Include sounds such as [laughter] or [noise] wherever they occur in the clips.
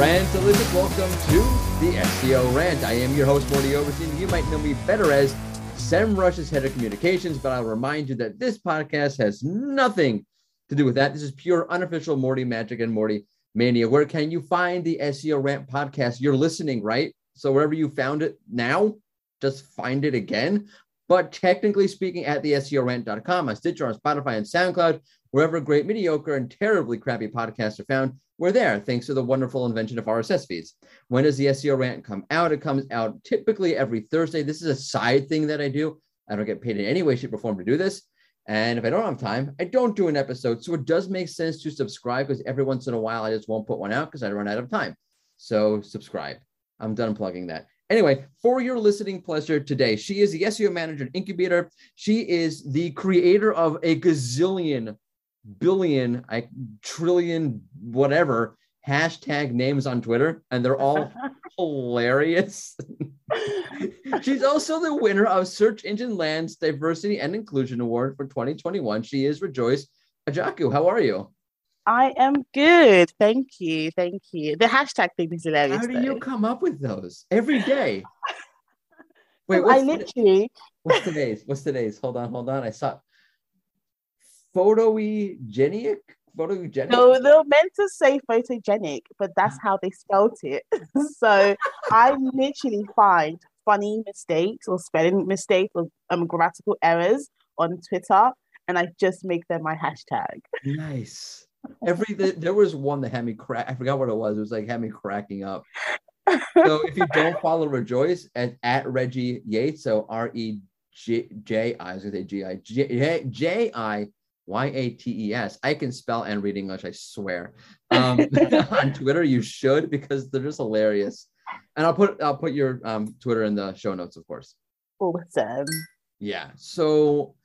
Rant Elizabeth. Welcome to the SEO Rant. I am your host, Mordy Oberstein. You might know me better as SEMrush's head of communications, but I'll remind you that this podcast has nothing to do with that. This is pure unofficial Mordy magic and Mordy mania. Where can you find the SEO Rant podcast? You're listening, right? So wherever you found it now, just find it again. But technically speaking, at the SEOrant.com, on Stitcher, on Spotify, and SoundCloud, wherever great, mediocre, and terribly crappy podcasts are found, we're there thanks to the wonderful invention of RSS feeds. When does the SEO rant come out? It comes out typically every Thursday. This is a side thing that I do. I don't get paid in any way, shape, or form to do this. And if I don't have time, I don't do an episode. So it does make sense to subscribe because every once in a while I just won't put one out because I run out of time. So subscribe. I'm done plugging that. Anyway, for your listening pleasure today, she is the SEO manager at Incubeta. She is the creator of a gazillion, billion, I trillion, whatever hashtag names on Twitter, and they're all [laughs] hilarious. [laughs] She's also the winner of Search Engine Land's Diversity and Inclusion Award for 2021. She is Rejoice Ojiaku. How are you? I am good. Thank you. Thank you. The hashtag thing is hilarious. How do though. you come up with those every day? [laughs] Wait, I literally. What's today's? What's today's? Hold on, hold on. I saw photogenic. Photogenic. No, they're meant to say photogenic, but that's how they spelt it. [laughs] so I literally find funny mistakes or spelling mistakes or um, grammatical errors on Twitter, and I just make them my hashtag. Nice every there was one that had me crack. I forgot what it was. It was like had me cracking up. So if you don't [laughs] follow Rejoice at, at Reggie Yates, so R E J J I was gonna say G I J J I Y A T E S. I can spell and read English, I swear. Um, [laughs] on Twitter, you should because they're just hilarious. And I'll put I'll put your um, Twitter in the show notes, of course. Awesome. Yeah. So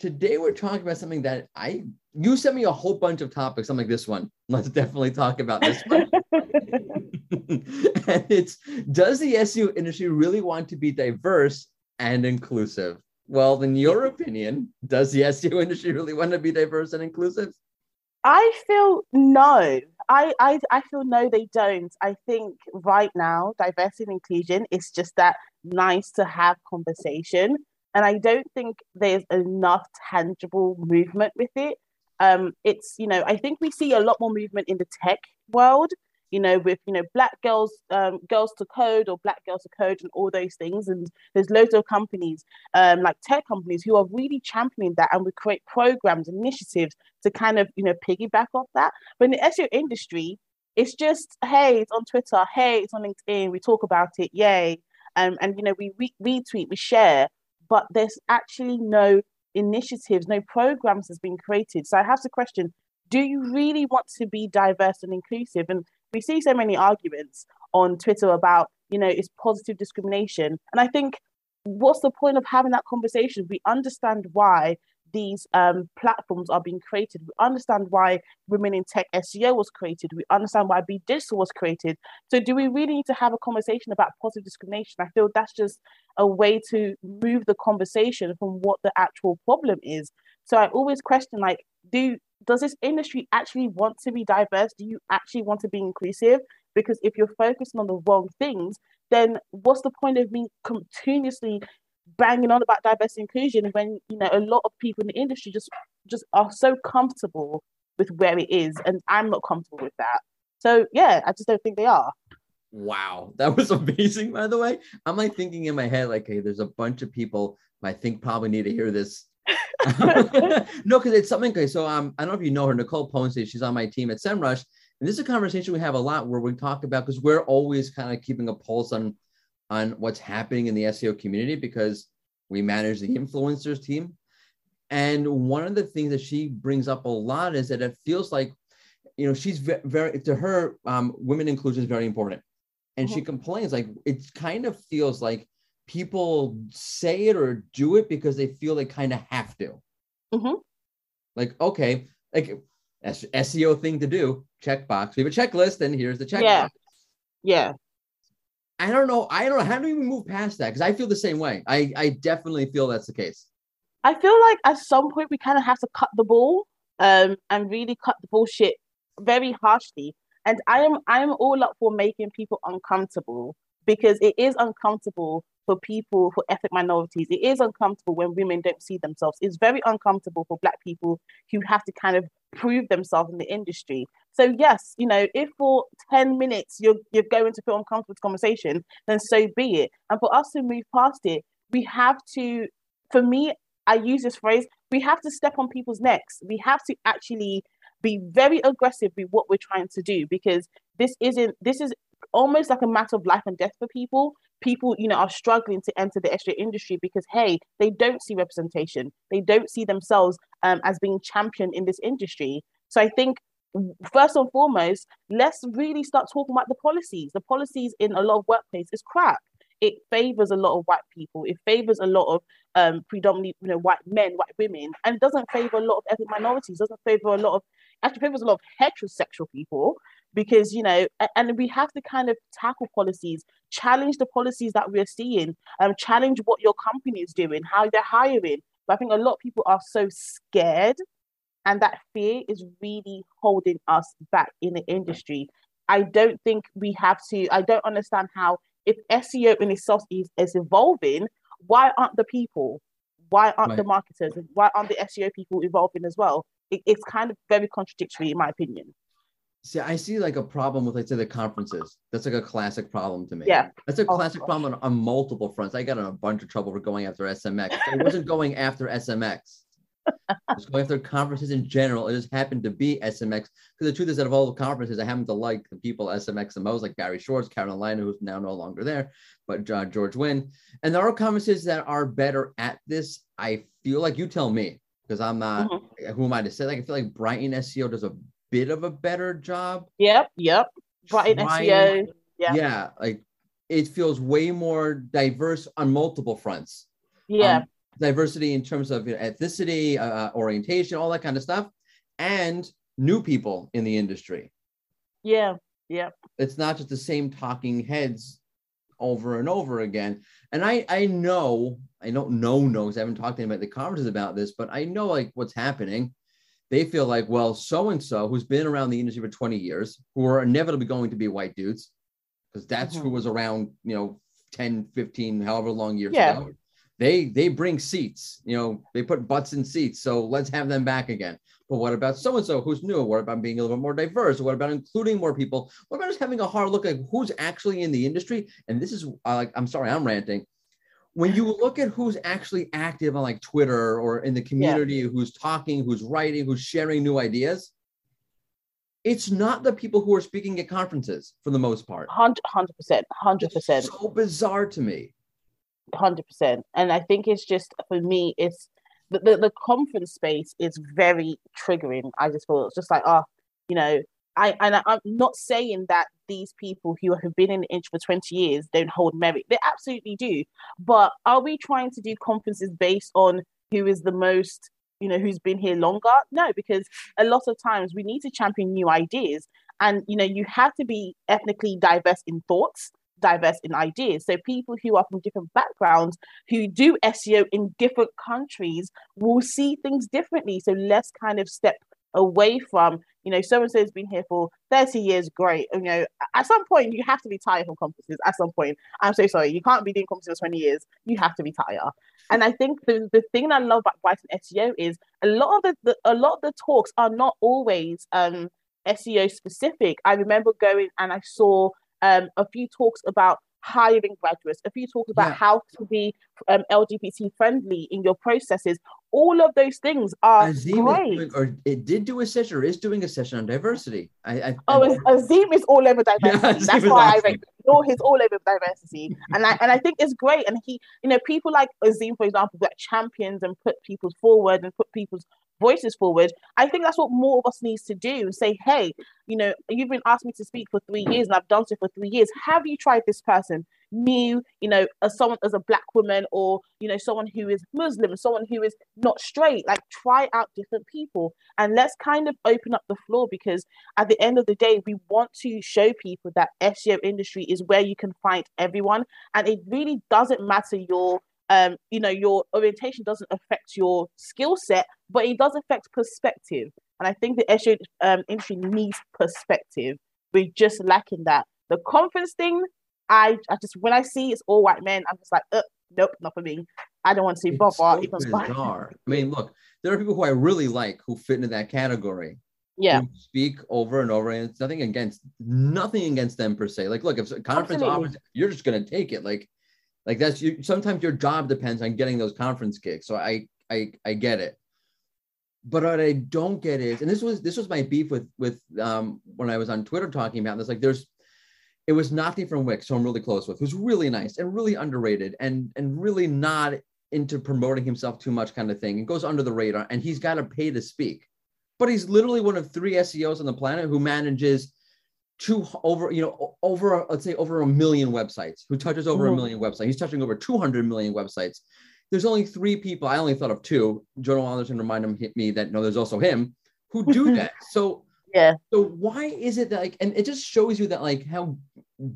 today we're talking about something that I you sent me a whole bunch of topics. I'm like this one. Let's definitely talk about this one. [laughs] [laughs] and it's does the SEO industry really want to be diverse and inclusive? Well, in your opinion, does the SEO industry really want to be diverse and inclusive? I feel no. I, I I feel no, they don't. I think right now, diversity and inclusion is just that nice to have conversation and I don't think there's enough tangible movement with it. Um, it's you know I think we see a lot more movement in the tech world, you know, with you know black girls, um, girls to code or black girls to code and all those things. And there's loads of companies, um, like tech companies, who are really championing that and we create programs, initiatives to kind of you know piggyback off that. But in the SEO industry, it's just hey, it's on Twitter, hey, it's on LinkedIn, we talk about it, yay, um, and you know we re- retweet, we share but there's actually no initiatives, no programs has been created. So I have to question, do you really want to be diverse and inclusive? And we see so many arguments on Twitter about, you know, it's positive discrimination. And I think what's the point of having that conversation? We understand why these um, platforms are being created. We understand why Women in Tech SEO was created. We understand why Be Digital was created. So, do we really need to have a conversation about positive discrimination? I feel that's just a way to move the conversation from what the actual problem is. So, I always question like, do does this industry actually want to be diverse? Do you actually want to be inclusive? Because if you're focusing on the wrong things, then what's the point of me continuously banging on about diversity inclusion when you know a lot of people in the industry just just are so comfortable with where it is and i'm not comfortable with that so yeah i just don't think they are wow that was [laughs] amazing by the way i'm like thinking in my head like hey there's a bunch of people i think probably need to hear this no because it's something okay so um i don't know if you know her nicole ponce she's on my team at semrush and this is a conversation we have a lot where we talk about because we're always kind of keeping a pulse on on what's happening in the SEO community because we manage the influencers team. And one of the things that she brings up a lot is that it feels like, you know, she's very, very to her, um, women inclusion is very important. And mm-hmm. she complains like it kind of feels like people say it or do it because they feel they kind of have to. Mm-hmm. Like, okay, like SEO thing to do, checkbox. We have a checklist, and here's the checkbox. Yeah. Yeah. I don't know. I don't know. How do we move past that? Because I feel the same way. I, I definitely feel that's the case. I feel like at some point we kind of have to cut the ball um, and really cut the bullshit very harshly. And I am I am all up for making people uncomfortable because it is uncomfortable for people for ethnic minorities. It is uncomfortable when women don't see themselves. It's very uncomfortable for black people who have to kind of prove themselves in the industry. So yes, you know, if for 10 minutes you're you're going to feel uncomfortable with conversation, then so be it. And for us to move past it, we have to, for me, I use this phrase, we have to step on people's necks. We have to actually be very aggressive with what we're trying to do because this isn't this is almost like a matter of life and death for people. People you know are struggling to enter the industry because hey they don't see representation. They don't see themselves um, as being championed in this industry. So i think first and foremost let's really start talking about the policies. The policies in a lot of workplaces is crap. It favors a lot of white people. It favors a lot of um, predominantly you know white men white women and doesn't favor a lot of ethnic minorities. Doesn't favor a lot of actually favors a lot of heterosexual people because you know and we have to kind of tackle policies challenge the policies that we're seeing um challenge what your company is doing how they're hiring. But i think a lot of people are so scared and that fear is really holding us back in the industry. I don't think we have to i don't understand how if seo in itself is, is evolving why aren't the people why aren't right. the marketers why aren't the seo people evolving as well? It, it's kind of very contradictory in my opinion See, I see like a problem with, like, say, the conferences. That's like a classic problem to me. Yeah. That's a oh, classic problem on, on, multiple fronts. I got in a bunch of trouble for going after SMX. I wasn't going after SMX. I was going after conferences in general. It just happened to be SMX. Because the truth is that of all the conferences, I happen to like the people SMX the most, like Barry Schwartz, Carolina, who's now no longer there, but uh, George Nguyen. And there are conferences that are better at this. I feel like you tell me because I'm not. Mm-hmm. Who am I to say? Like I feel like Brighton SEO does a bit of a better job. Yep, yep. Trying, SEO. Yeah. Yeah, like it feels way more diverse on multiple fronts. Yeah. Um, diversity in terms of you know, ethnicity, uh, uh, orientation, all that kind of stuff, and new people in the industry. Yeah, yeah. It's not just the same talking heads over and over again. And I I know I don't know knows I haven't talked to anybody at the conferences about this, but I know like what's happening they feel like, well, so and so who's been around the industry for 20 years, who are inevitably going to be white dudes, because that's mm-hmm. who was around, you know, 10, 15, however long years yeah. ago. They they bring seats, you know, they put butts in seats. So let's have them back again. But what about so and so who's new? What about being a little bit more diverse? What about including more people? What about just having a hard look at who's actually in the industry? And this is uh, like, I'm sorry, I'm ranting when you look at who's actually active on like Twitter or in the community, yeah. who's talking, who's writing, who's sharing new ideas, it's not the people who are speaking at conferences for the most part. Hundred percent, hundred percent. So bizarre to me. Hundred percent, and I think it's just for me, it's the, the, the conference space is very triggering. I just feel it's just like, oh, you know, I and I, am not saying that these people who have been in the industry for 20 years don't hold merit. They absolutely do. But are we trying to do conferences based on who is the most, you know, who's been here longer? No, because a lot of times we need to champion new ideas. And you know, you have to be ethnically diverse in thoughts, diverse in ideas. So people who are from different backgrounds who do SEO in different countries will see things differently. So let's kind of step away from you know, so and so has been here for 30 years, great. You know, at some point you have to be tired from conferences. At some point, I'm so sorry, you can't be doing conferences for 20 years. You have to be tired. And I think the, the thing I love about Brighton SEO is a lot of the, the a lot of the talks are not always um SEO specific. I remember going and I saw um a few talks about hiring graduates, a few talks about yeah. how to be um, LGBT friendly in your processes. All of those things are Azeem great. Doing, or it did do a session or is doing a session on diversity. I, I, oh, I, Azeem is all over [laughs] diversity. Yeah, That's why awesome. I no, he's all over diversity, and I and I think it's great. And he, you know, people like Azeem, for example, that champions and put people forward and put people's voices forward. I think that's what more of us needs to do. Say, hey, you know, you've been asking me to speak for three years and I've done so for three years. Have you tried this person? New, you know, as someone as a black woman or you know, someone who is Muslim, someone who is not straight, like try out different people and let's kind of open up the floor because at the end of the day, we want to show people that SEO industry is where you can find everyone. And it really doesn't matter your um, you know, your orientation doesn't affect your skill set, but it does affect perspective. And I think the SEO um, industry needs perspective. We're just lacking that. The conference thing, I, I just when I see it's all white men, I'm just like, uh, nope, not for me. I don't want to see Bob so even bizarre. [laughs] I mean, look, there are people who I really like who fit into that category. Yeah. speak over and over, and it's nothing against nothing against them per se. Like, look, if a conference offers, you're just gonna take it. Like, like that's you. Sometimes your job depends on getting those conference gigs. So I, I, I get it. But what I don't get is, and this was this was my beef with with um when I was on Twitter talking about this. Like, there's it was Nati from Wix, who I'm really close with, who's really nice and really underrated and and really not into promoting himself too much kind of thing and goes under the radar and he's got to pay to speak. But he's literally one of three seos on the planet who manages two over you know over let's say over a million websites who touches over mm-hmm. a million websites. He's touching over 200 million websites. There's only three people i only thought of two Jordan Anderson reminded me that no there's also him who do [laughs] that. So yeah so why is it that like and it just shows you that like how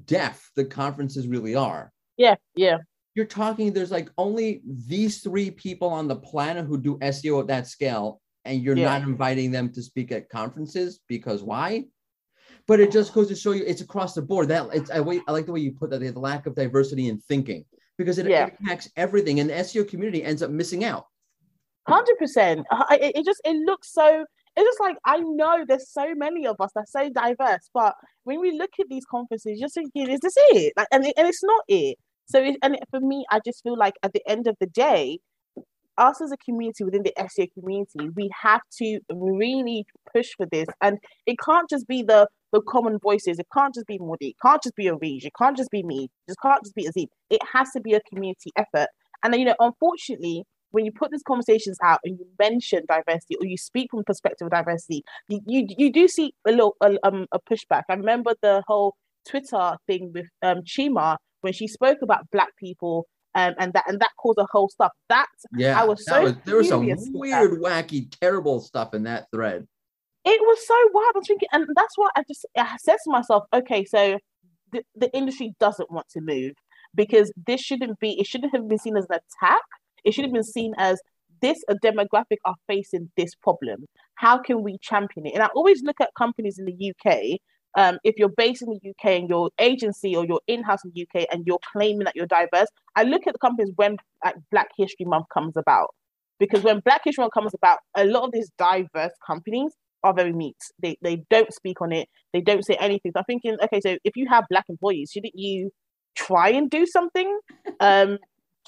deaf the conferences really are yeah yeah you're talking there's like only these three people on the planet who do SEO at that scale, and you're yeah. not inviting them to speak at conferences because why? But it just goes to show you it's across the board. That it's I, wait, I like the way you put that the lack of diversity in thinking because it yeah. impacts everything, and the SEO community ends up missing out. Hundred percent. It just it looks so it's just like I know there's so many of us that's so diverse, but when we look at these conferences, you're thinking, is this it? Like, and, it, and it's not it. So, it, and for me, I just feel like at the end of the day, us as a community within the SEO community, we have to really push for this. And it can't just be the the common voices. It can't just be Mordy. It can't just be Areej. It can't just be me. It just can't just be Azeem. It has to be a community effort. And you know, unfortunately, when you put these conversations out and you mention diversity or you speak from perspective of diversity, you you, you do see a little a, um, a pushback. I remember the whole Twitter thing with um, Chima when she spoke about black people um, and that and that caused a whole stuff. That yeah, I was so was, there was some weird, wacky, terrible stuff in that thread. It was so wild. I was thinking, and that's why I just I said to myself, okay, so the, the industry doesn't want to move because this shouldn't be. It shouldn't have been seen as an attack. It should have been seen as this a demographic are facing this problem. How can we champion it? And I always look at companies in the UK um, if you're based in the UK and your agency or you're in-house in the UK and you're claiming that you're diverse, I look at the companies when like Black History Month comes about. Because when Black History Month comes about, a lot of these diverse companies are very neat. They they don't speak on it. They don't say anything. So I'm thinking, okay, so if you have black employees, shouldn't you try and do something? [laughs] Um,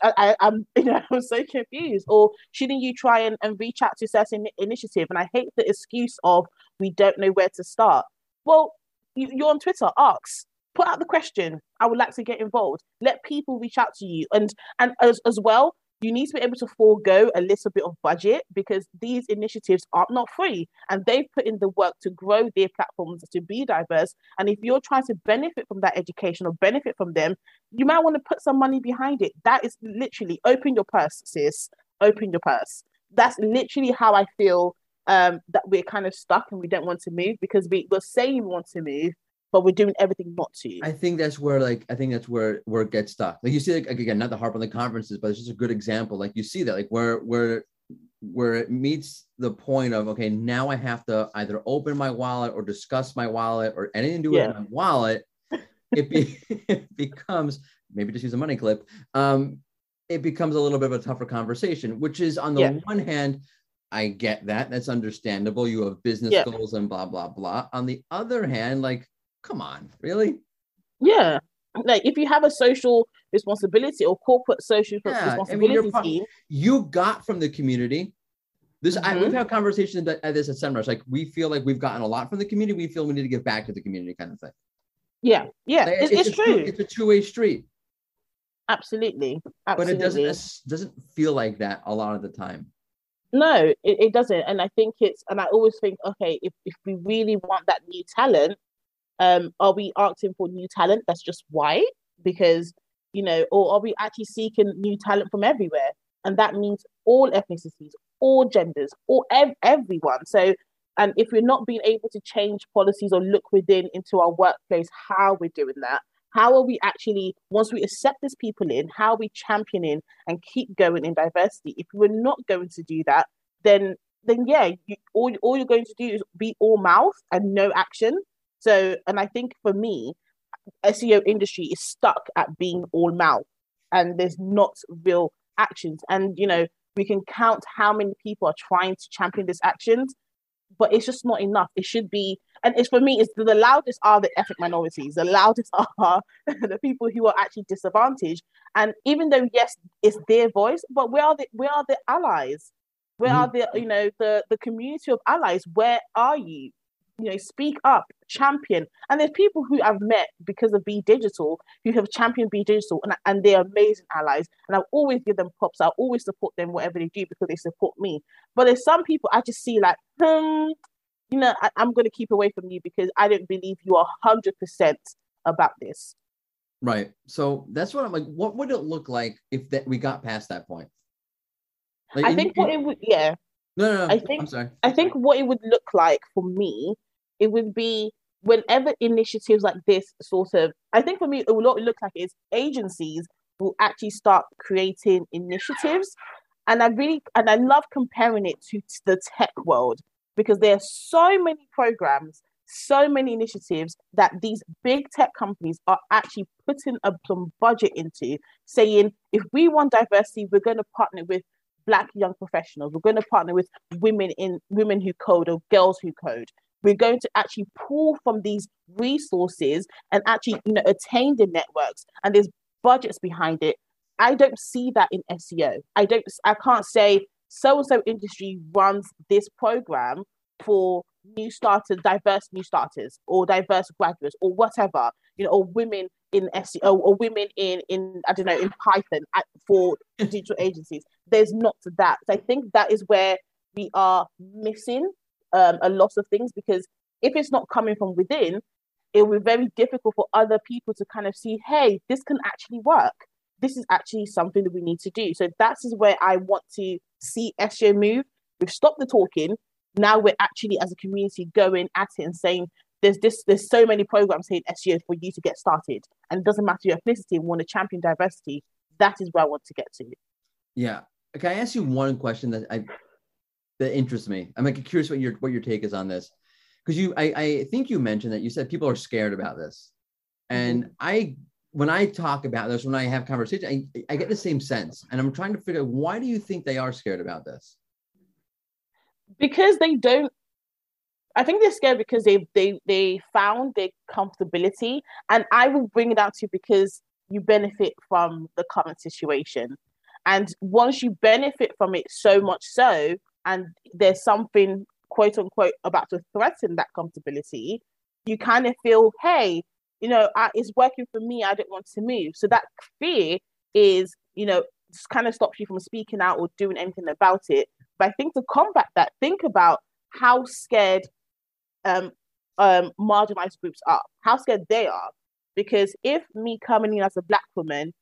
I, am [laughs] you know I'm so confused. Or shouldn't you try and, and reach out to certain initiative? And I hate the excuse of we don't know where to start. Well, you, are on Twitter, ask, put out the question. I would like to get involved. Let people reach out to you, and and as as well, you need to be able to forego a little bit of budget because these initiatives are not free and they've put in the work to grow their platforms to be diverse. And if you're trying to benefit from that education or benefit from them, you might want to put some money behind it. That is literally open your purse, sis. Open your purse. That's literally how I feel um, that we're kind of stuck and we don't want to move because we, we're saying we want to move, but we're doing everything not to. I think that's where like I think that's where where it gets stuck. Like you see, like again, not the harp on the conferences, but it's just a good example. Like you see that, like where where where it meets the point of okay, now I have to either open my wallet or discuss my wallet or anything to do yeah. with my wallet. It, be, [laughs] it becomes maybe just use a money clip. Um, it becomes a little bit of a tougher conversation, which is on the yeah. one hand I get that. That's understandable. You have business yeah. goals and blah, blah, blah. On the other hand, like, come on, really? Yeah. Like, if you have a social responsibility or corporate social yeah. responsibility I mean, team, you got from the community. This mm-hmm. I, we've mm-hmm. had conversations at, this at SEMrush. Like, we feel like we've gotten a lot from the community. We feel we need to give back to the community, kind of thing. Yeah, yeah, like, it's, it's, it's, true. Two, it's a two way street. Absolutely. Absolutely. But it doesn't doesn't feel like that a lot of the time. No, it, it doesn't. And I think it's, and I always think, okay, if, if we really want that new talent, um, are we asking for new talent that's just white? Because, you know, or are we actually seeking new talent from everywhere? And that means all ethnicities, all genders, all ev- everyone. So, and if we're not being able to change policies or look within into our workplace, how we're doing that, how are we actually, once we accept these people in, how are we championing and keep going in diversity? If we're not going to do that, then then yeah, you, all, all you're going to do is be all mouth and no action. So, and I think for me, SEO industry is stuck at being all mouth, and there's not real actions. And you know, we can count how many people are trying to champion these actions, but it's just not enough. It should be, and it's for me, it's the, the loudest are the ethnic minorities. The loudest [laughs] are the people who are actually disadvantaged. And even though yes, it's their voice, but where are the where are the allies? Where mm-hmm. are the you know the the community of allies? Where are you? You know, speak up, champion. And there's people who I've met because of Be Digital who have championed Be Digital and, and they're amazing allies. And I'll always give them props. I'll always support them whatever they do because they support me. But there's some people I just see like, hmm, you know, I, am going to keep away from you because I don't believe you are 100% about this. Right. So that's what I'm like. What would it look like if that we got past that point? Like, I think what it would, yeah. No, no, no. I think, I'm sorry. I think what it would look like for me it would be whenever initiatives like this sort of i think for me it will look like is agencies will actually start creating initiatives. And i really and i love comparing it to the tech world because there are so many programs so many initiatives that these big tech companies are actually putting a, some budget into saying if we want diversity we're going to partner with black young professionals. We're going to partner with women in women who code or girls who code we're going to actually pull from these resources and actually you know attain the networks and there's budgets behind it. I don't see that in seo i don't i can't say so and so industry runs this program for new starters diverse new starters or diverse graduates or whatever you know or women in seo or women in in i don't know in python at, for digital agencies. There's not that. So i think that is where we are missing um, a lot of things because if it's not coming from within, it will be very difficult for other people to kind of see, hey, this can actually work. This is actually something that we need to do. So that is where I want to see SEO move. We've stopped the talking. Now we're actually, as a community, going at it and saying, there's this, there's so many programs here in SEO for you to get started, and it doesn't matter your ethnicity. We want to champion diversity. That is where I want to get to. Yeah. Can I ask you one question that I that interests me. I'm like curious what your what your take is on this, because you I, I think you mentioned that you said people are scared about this, and mm-hmm. I when I talk about this when I have conversation I, I get the same sense, and I'm trying to figure out why do you think they are scared about this? Because they don't. I think they're scared because they they they found their comfortability, and I will bring it out to you because you benefit from the current situation. And once you benefit from it so much so, and there's something quote unquote about to threaten that comfortability, you kind of feel, hey, you know, I, it's working for me. I don't want to move. So that fear is, you know, kind of stops you from speaking out or doing anything about it. But I think to combat that, think about how scared um, um, marginalized groups are, how scared they are. Because if me coming in as a black woman,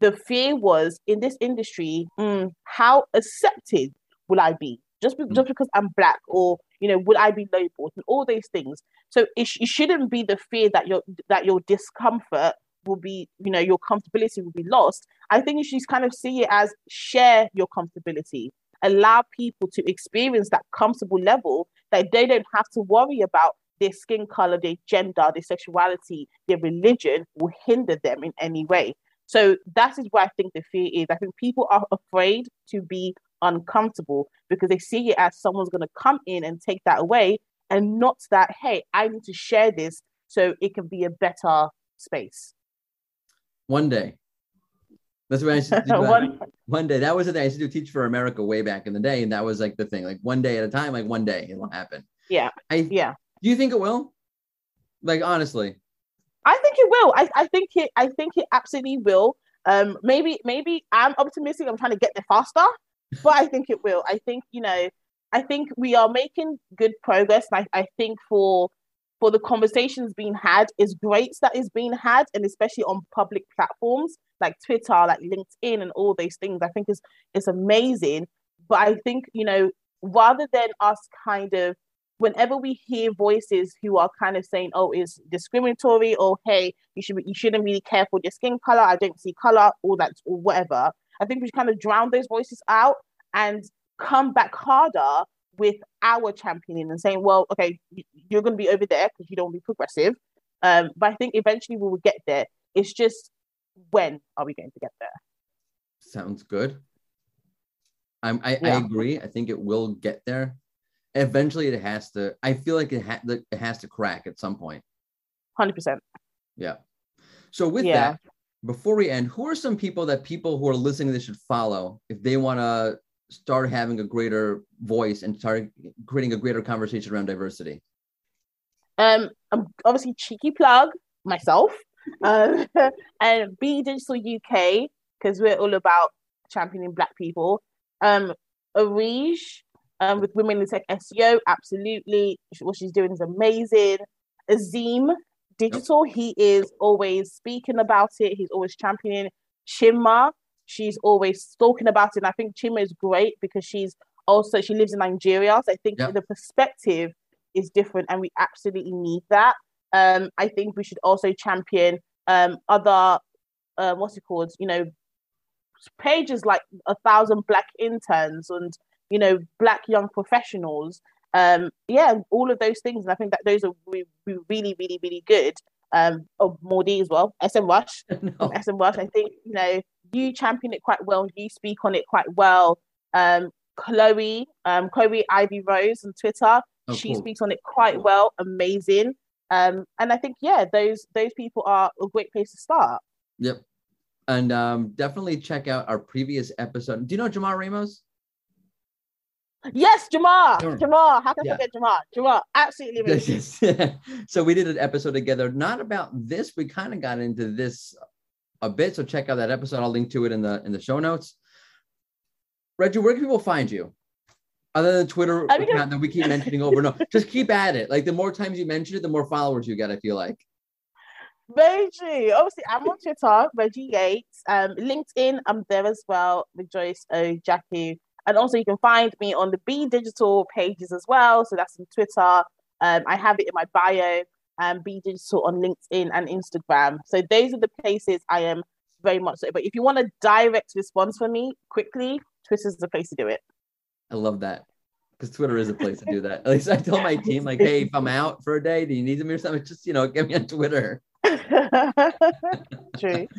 the fear was in this industry, mm, how accepted will I be? Just, be, mm. just because I'm black or you know would I be labeled and all these things. So it, sh- it shouldn't be the fear that your that your discomfort will be you know your comfortability will be lost. I think you should kind of see it as share your comfortability. Allow people to experience that comfortable level that they don't have to worry about their skin color, their gender, their sexuality, their religion will hinder them in any way. So that is where I think the fear is. I think people are afraid to be uncomfortable because they see it as someone's going to come in and take that away and not that, hey, I need to share this so it can be a better space. One day. That's what I used to [laughs] do. one, one day. That was the thing I used to do Teach for America way back in the day. And that was like the thing, like one day at a time, like one day it'll happen. Yeah. I, yeah. Do you think it will? Like honestly. I think it will. I, I think it I think it absolutely will. Um maybe maybe I'm optimistic. I'm trying to get there faster but I think it will. I think you know, I think we are making good progress. And I, I think for for the conversations being had is great that is being had, and especially on public platforms like Twitter, like LinkedIn, and all those things. I think is is amazing. But I think you know, rather than us kind of whenever we hear voices who are kind of saying, "Oh, it's discriminatory," or "Hey, you should you shouldn't really care for your skin color. I don't see color," all that or whatever. I think we should kind of drown those voices out and come back harder with our championing and saying, well, okay, you're going to be over there because you don't be progressive. Um, but I think eventually we will get there. It's just when are we going to get there? Sounds good. I'm, I, yeah. I agree. I think it will get there. Eventually, it has to. I feel like it, ha- it has to crack at some point. Hundred percent. Yeah. So with yeah. that, before we end, who are some people that people who are listening to this should follow if they want to start having a greater voice and start creating a greater conversation around diversity? Um, I'm obviously cheeky plug myself, um, [laughs] and Be Digital UK because we're all about championing Black people. Um, Areej, um, with Women in Tech SEO, absolutely, what she's doing is amazing. Azeem Digital, yep. he is always speaking about it. He's always championing. Chima, she's always talking about it. And I think Chima is great because she's also she lives in Nigeria. So I think yep. the perspective is different, and we absolutely need that. Um, I think we should also champion um, other uh, what's it called? You know, pages like a thousand black interns and you know black young professionals. Um, yeah, all of those things, and I think that those are re- re- really, really, really good. Um, of Mordy as well, SEMrush, [laughs] no. SEMrush. I think you know you champion it quite well. You speak on it quite well. Um, Chloe, um, Chloe Ivy Rose on Twitter. Oh, she cool. speaks on it quite well. Amazing. Um, and I think yeah, those those people are a great place to start. Yep. And um, definitely check out our previous episode. Do you know Jamar Ramos? Yes, Jamar. Jamar. How can I yeah. forget Jamar? Jamar, absolutely amazing. [laughs] so we did an episode together, not about this. We kind of got into this a bit. So check out that episode. I'll link to it in the in the show notes. Reggie, where can people find you? Other than Twitter account that we keep [laughs] mentioning over and over. Just keep at it. Like the more times you mention it, the more followers you get, I feel like. Reggie. Obviously, I'm on Twitter, Reggie Yates. Um, LinkedIn, I'm there as well, Rejoice Ojiaku. And also, you can find me on the B Digital pages as well. So that's on Twitter. Um, I have it in my bio and Be Digital on LinkedIn and Instagram. So those are the places I am very much so. But if you want a direct response from me quickly, Twitter is the place to do it. I love that because Twitter is a place to do that. At least I tell my team, like, hey, if I'm out for a day, do you need me or something? Just you know, get me on Twitter. [laughs] True. [laughs]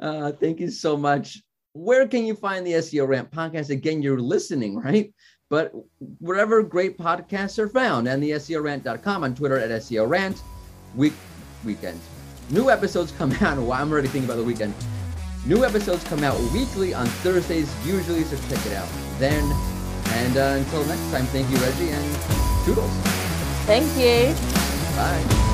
Uh, thank you so much. Where can you find the SEO Rant podcast? Again, you're listening, right? But wherever great podcasts are found, and the SEOrant.com on Twitter at SEO Rant week weekend. New episodes come [laughs] out. Well, I'm already thinking about the weekend. New episodes come out weekly on Thursdays, usually, so check it out then. And uh, until next time, thank you, Reggie, and toodles. Thank you. Bye.